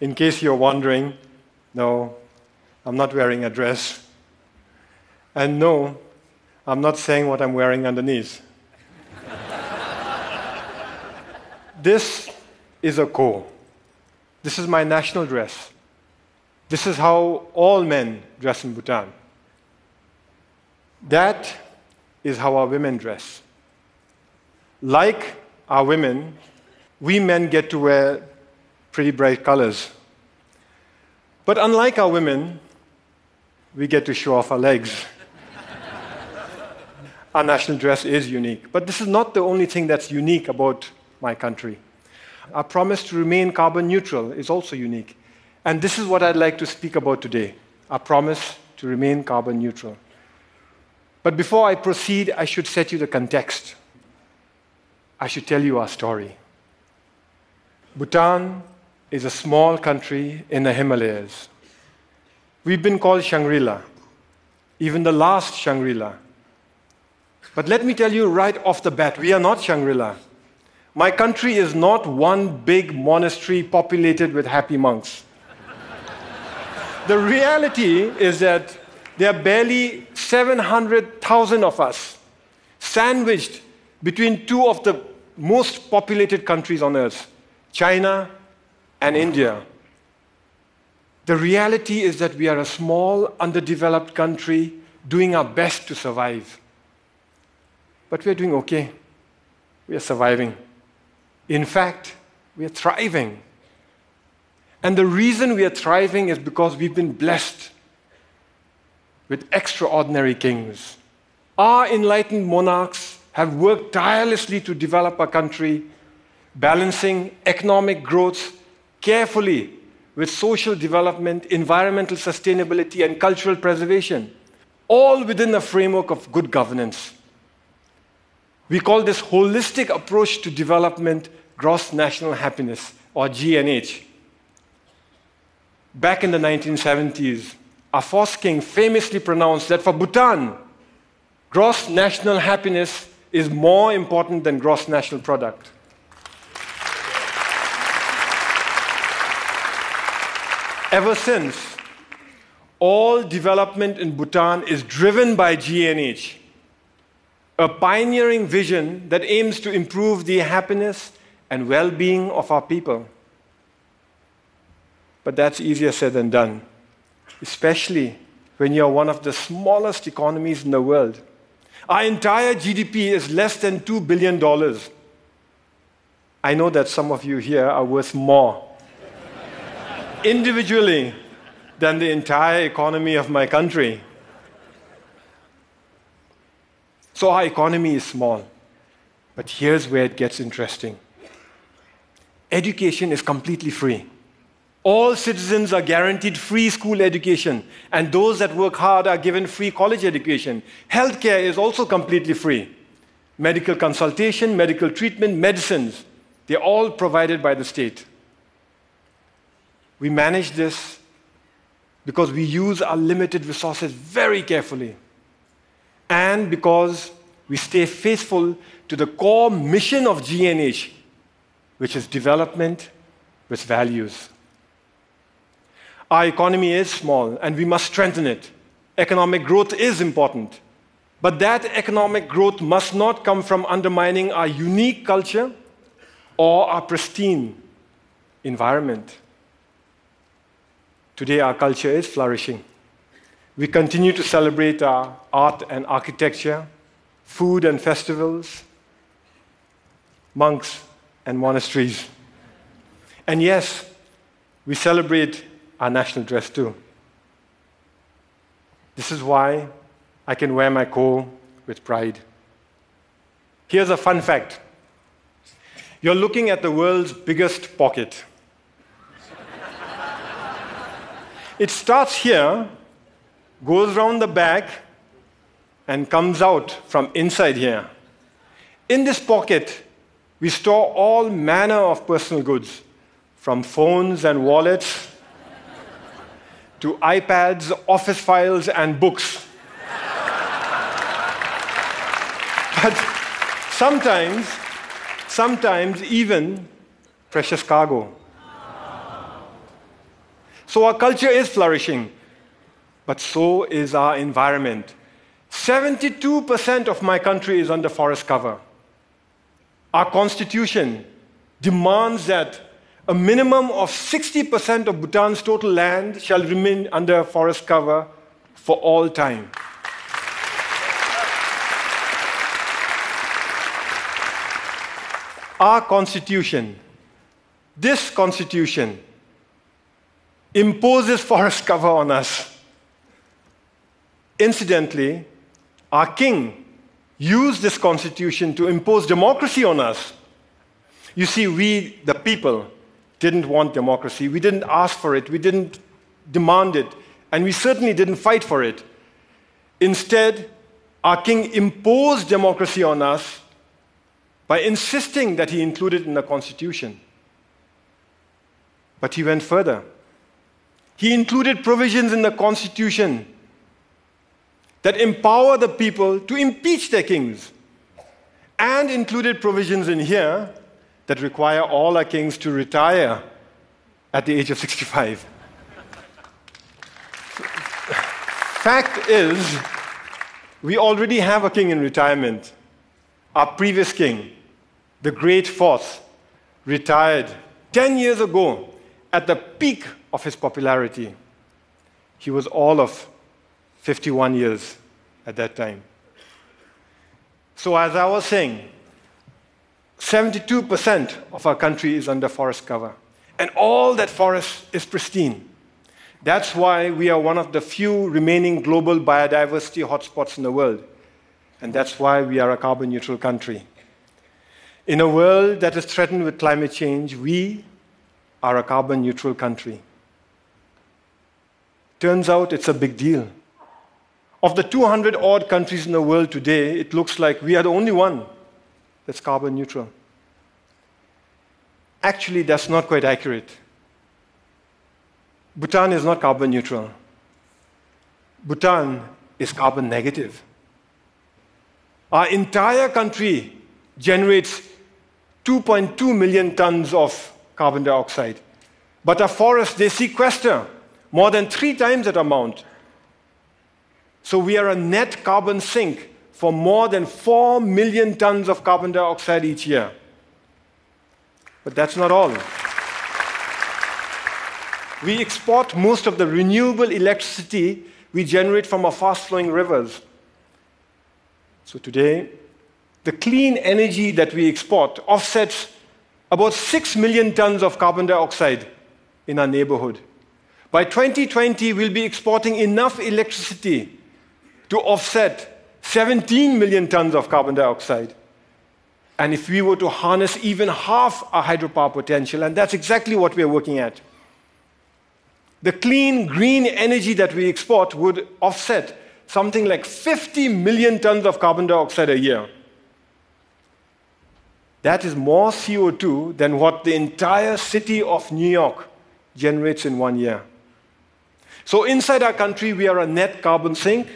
In case you're wondering, no, I'm not wearing a dress. And no, I'm not saying what I'm wearing underneath. this is a gho. This is my national dress. This is how all men dress in Bhutan. That is how our women dress. Like our women, we men get to wear pretty bright colors. But unlike our women, we get to show off our legs. our national dress is unique. But this is not the only thing that's unique about my country. Our promise to remain carbon neutral is also unique. And this is what I'd like to speak about today our promise to remain carbon neutral. But before I proceed, I should set you the context. I should tell you our story. Bhutan is a small country in the Himalayas. We've been called Shangri La, even the last Shangri La. But let me tell you right off the bat, we are not Shangri La. My country is not one big monastery populated with happy monks. the reality is that there are barely 700,000 of us sandwiched between two of the most populated countries on earth China and India. The reality is that we are a small, underdeveloped country doing our best to survive. But we are doing okay. We are surviving. In fact, we are thriving. And the reason we are thriving is because we've been blessed with extraordinary kings. Our enlightened monarchs have worked tirelessly to develop a country, balancing economic growth carefully with social development, environmental sustainability, and cultural preservation, all within a framework of good governance. We call this holistic approach to development gross national happiness, or GNH. Back in the 1970s, our first king famously pronounced that for Bhutan, gross national happiness is more important than gross national product. Ever since, all development in Bhutan is driven by GNH, a pioneering vision that aims to improve the happiness and well being of our people. But that's easier said than done especially when you're one of the smallest economies in the world. Our entire GDP is less than $2 billion. I know that some of you here are worth more individually than the entire economy of my country. So our economy is small. But here's where it gets interesting education is completely free. All citizens are guaranteed free school education, and those that work hard are given free college education. Healthcare is also completely free. Medical consultation, medical treatment, medicines, they're all provided by the state. We manage this because we use our limited resources very carefully, and because we stay faithful to the core mission of GNH, which is development with values. Our economy is small and we must strengthen it. Economic growth is important. But that economic growth must not come from undermining our unique culture or our pristine environment. Today, our culture is flourishing. We continue to celebrate our art and architecture, food and festivals, monks and monasteries. And yes, we celebrate our national dress too. This is why I can wear my gho with pride. Here's a fun fact you're looking at the world's biggest pocket. It starts here, goes around the back, and comes out from inside here. In this pocket, we store all manner of personal goods, from phones and wallets to iPads, office files, and books. but sometimes, sometimes even precious cargo. So our culture is flourishing, but so is our environment. 72% of my country is under forest cover. Our constitution demands that a minimum of 60% of Bhutan's total land shall remain under forest cover for all time. Our constitution, this constitution, imposes forest cover on us. Incidentally, our king used this constitution to impose democracy on us. You see, we, the people, didn't want democracy. We didn't ask for it. We didn't demand it. And we certainly didn't fight for it. Instead, our king imposed democracy on us by insisting that he include it in the Constitution. But he went further. He included provisions in the Constitution that empower the people to impeach their kings, and included provisions in here that require all our kings to retire at the age of 65. Fact is, we already have a king in retirement. Our previous king, the great fourth, retired 10 years ago at the peak of his popularity. He was all of 51 years at that time. So, as I was saying, 72% of our country is under forest cover, and all that forest is pristine. That's why we are one of the few remaining global biodiversity hotspots in the world, and that's why we are a carbon neutral country. In a world that is threatened with climate change, we are a carbon neutral country. Turns out it's a big deal. Of the 200 odd countries in the world today, it looks like we are the only one that's carbon neutral. Actually, that's not quite accurate. Bhutan is not carbon neutral. Bhutan is carbon negative. Our entire country generates 2.2 million tons of carbon dioxide. But our forests, they sequester more than three times that amount. So we are a net carbon sink for more than 4 million tons of carbon dioxide each year. But that's not all. We export most of the renewable electricity we generate from our fast flowing rivers. So today, the clean energy that we export offsets about 6 million tons of carbon dioxide in our neighborhood. By 2020, we'll be exporting enough electricity to offset 17 million tons of carbon dioxide. And if we were to harness even half our hydropower potential, and that's exactly what we're working at, the clean green energy that we export would offset something like 50 million tons of carbon dioxide a year. That is more CO2 than what the entire city of New York generates in one year. So, inside our country, we are a net carbon sink.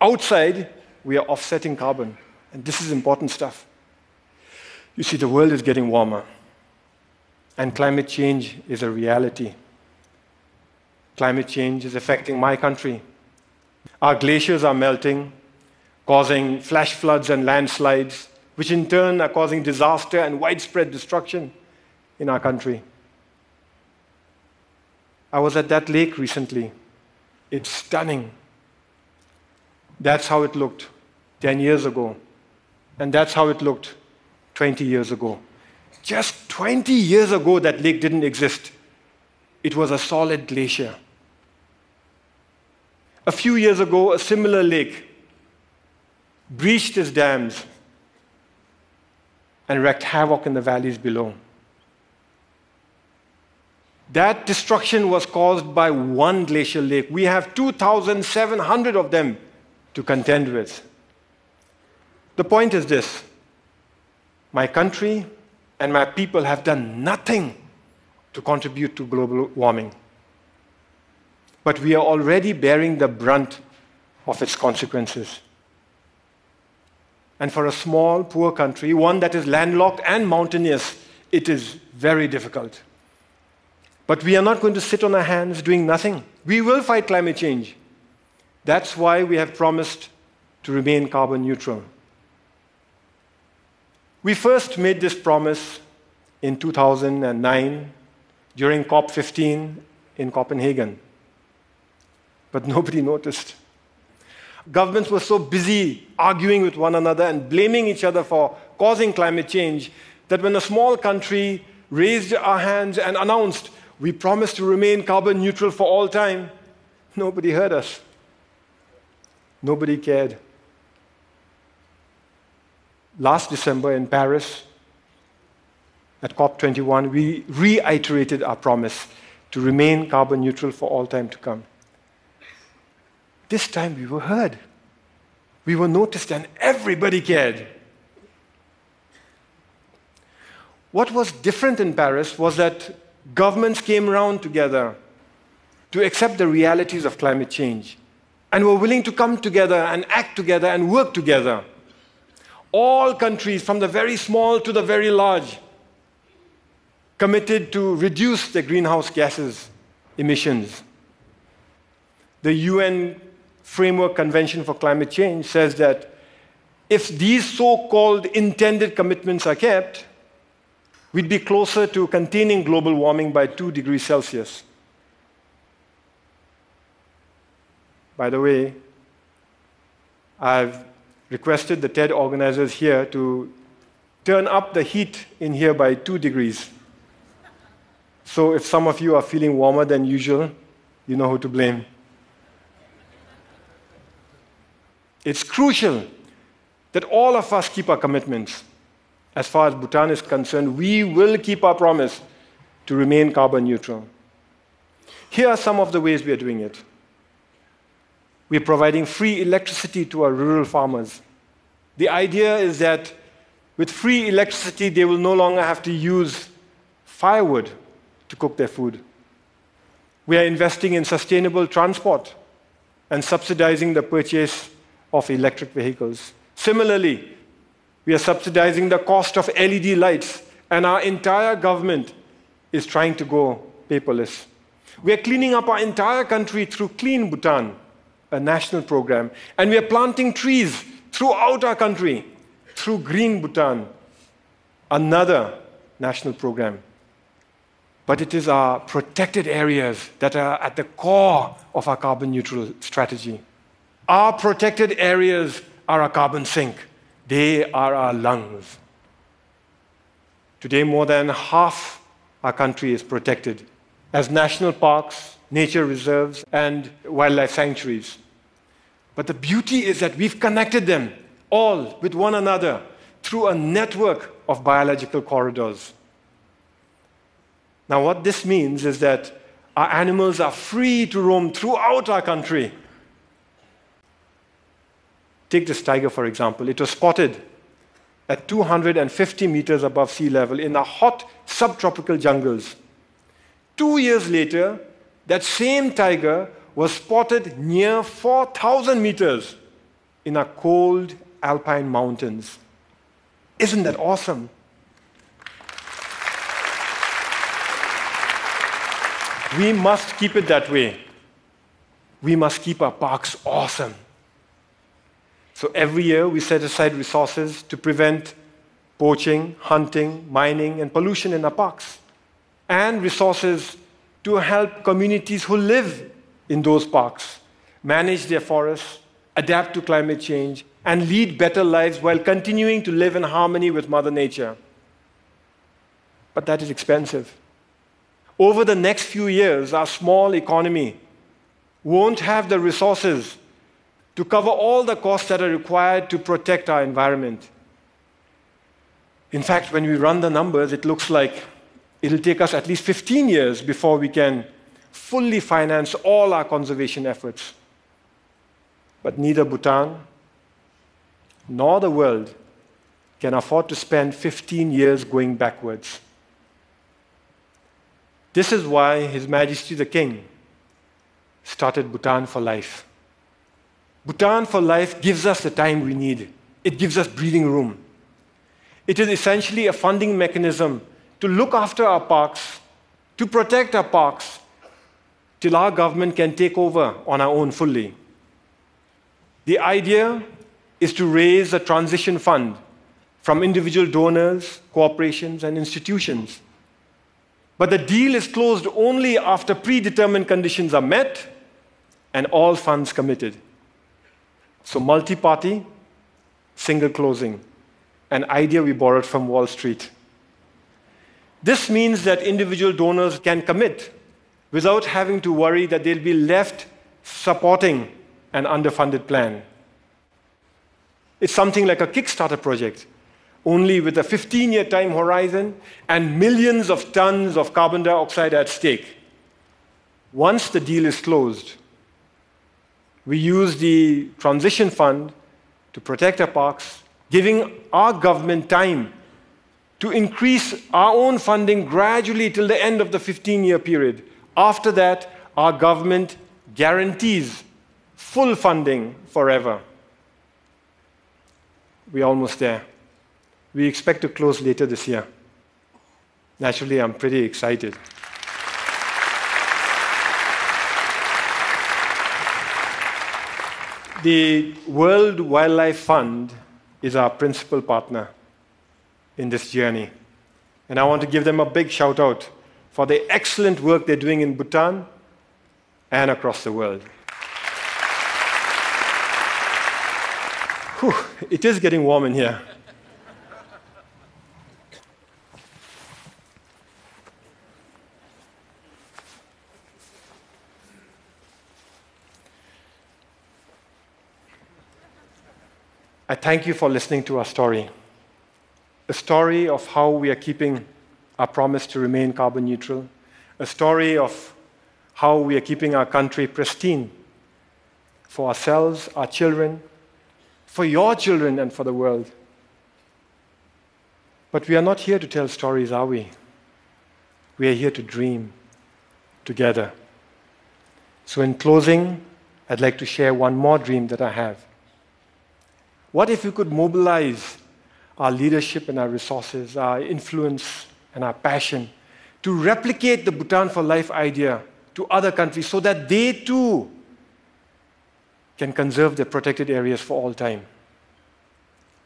Outside, we are offsetting carbon. And this is important stuff. You see, the world is getting warmer, and climate change is a reality. Climate change is affecting my country. Our glaciers are melting, causing flash floods and landslides which in turn are causing disaster and widespread destruction in our country. I was at that lake recently. It's stunning. That's how it looked 10 years ago. And that's how it looked 20 years ago. Just 20 years ago, that lake didn't exist. It was a solid glacier. A few years ago, a similar lake breached its dams and wreaked havoc in the valleys below. That destruction was caused by one glacial lake. We have 2,700 of them to contend with. The point is this my country and my people have done nothing to contribute to global warming. But we are already bearing the brunt of its consequences. And for a small, poor country, one that is landlocked and mountainous, it is very difficult. But we are not going to sit on our hands doing nothing. We will fight climate change. That's why we have promised to remain carbon neutral. We first made this promise in 2009 during COP15 in Copenhagen. But nobody noticed. Governments were so busy arguing with one another and blaming each other for causing climate change that when a small country raised our hands and announced, We promised to remain carbon neutral for all time, nobody heard us. Nobody cared. Last December in Paris, at COP21, we reiterated our promise to remain carbon neutral for all time to come. This time we were heard. We were noticed and everybody cared. What was different in Paris was that governments came around together to accept the realities of climate change and were willing to come together and act together and work together. All countries, from the very small to the very large, committed to reduce the greenhouse gases emissions. The UN Framework Convention for Climate Change says that if these so called intended commitments are kept, we'd be closer to containing global warming by 2 degrees Celsius. By the way, I've requested the TED organizers here to turn up the heat in here by 2 degrees. So if some of you are feeling warmer than usual, you know who to blame. It's crucial that all of us keep our commitments. As far as Bhutan is concerned, we will keep our promise to remain carbon neutral. Here are some of the ways we are doing it. We are providing free electricity to our rural farmers. The idea is that with free electricity, they will no longer have to use firewood to cook their food. We are investing in sustainable transport and subsidizing the purchase of electric vehicles. Similarly, we are subsidizing the cost of LED lights, and our entire government is trying to go paperless. We are cleaning up our entire country through Clean Bhutan, a national program, and we are planting trees throughout our country through Green Bhutan, another national program but it is our protected areas that are at the core of our carbon neutral strategy. Our protected areas are our carbon sink, they are our lungs. Today, more than half our country is protected as national parks, nature reserves, and wildlife sanctuaries. But the beauty is that we've connected them all with one another through a network of biological corridors. Now, what this means is that our animals are free to roam throughout our country. Take this tiger, for example. It was spotted at 250 meters above sea level in the hot subtropical jungles. Two years later, that same tiger was spotted near 4,000 meters in our cold alpine mountains. Isn't that awesome? We must keep it that way. We must keep our parks awesome. So every year we set aside resources to prevent poaching, hunting, mining, and pollution in our parks, and resources to help communities who live in those parks manage their forests, adapt to climate change, and lead better lives while continuing to live in harmony with Mother Nature. But that is expensive over the next few years, our small economy won't have the resources to cover all the costs that are required to protect our environment. In fact, when we run the numbers, it looks like it'll take us at least 15 years before we can fully finance all our conservation efforts. But neither Bhutan nor the world can afford to spend 15 years going backwards. This is why His Majesty the King started Bhutan for Life. Bhutan for Life gives us the time we need, it gives us breathing room. It is essentially a funding mechanism to look after our parks, to protect our parks till our government can take over on our own fully. The idea is to raise a transition fund from individual donors, corporations, and institutions. But the deal is closed only after predetermined conditions are met and all funds committed. So, multi party, single closing, an idea we borrowed from Wall Street. This means that individual donors can commit without having to worry that they'll be left supporting an underfunded plan. It's something like a Kickstarter project, only with a 15 year time horizon and millions of tons of carbon dioxide at stake. Once the deal is closed, we use the transition fund to protect our parks, giving our government time to increase our own funding gradually till the end of the 15 year period. After that, our government guarantees full funding forever. We're almost there. We expect to close later this year. Naturally, I'm pretty excited. The World Wildlife Fund is our principal partner in this journey. And I want to give them a big shout out for the excellent work they're doing in Bhutan and across the world. Whew, it is getting warm in here. I thank you for listening to our story a story of how we are keeping our promise to remain carbon neutral, a story of how we are keeping our country pristine for ourselves, our children, for your children, and for the world. But we are not here to tell stories, are we? We are here to dream together. So, in closing, I'd like to share one more dream that I have. What if we could mobilize our leadership and our resources, our influence and our passion to replicate the Bhutan for Life idea to other countries so that they too can conserve their protected areas for all time.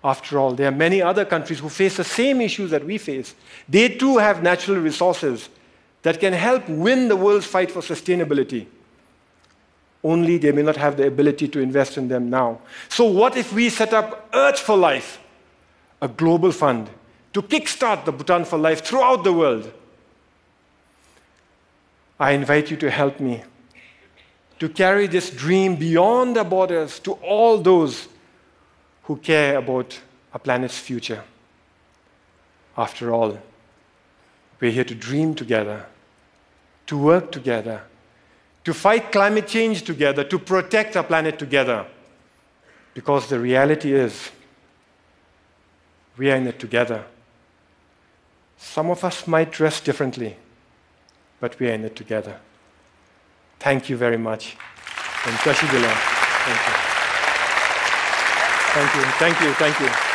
After all, there are many other countries who face the same issues that we face. They too have natural resources that can help win the world's fight for sustainability. Only they may not have the ability to invest in them now. So, what if we set up Earth for Life, a global fund to kickstart the Bhutan for Life throughout the world. I invite you to help me to carry this dream beyond the borders to all those who care about our planet's future. After all, we're here to dream together, to work together, to fight climate change together, to protect our planet together. Because the reality is, we are in it together. Some of us might dress differently, but we are in it together. Thank you very much. Thank you. Thank you. Thank you. Thank you.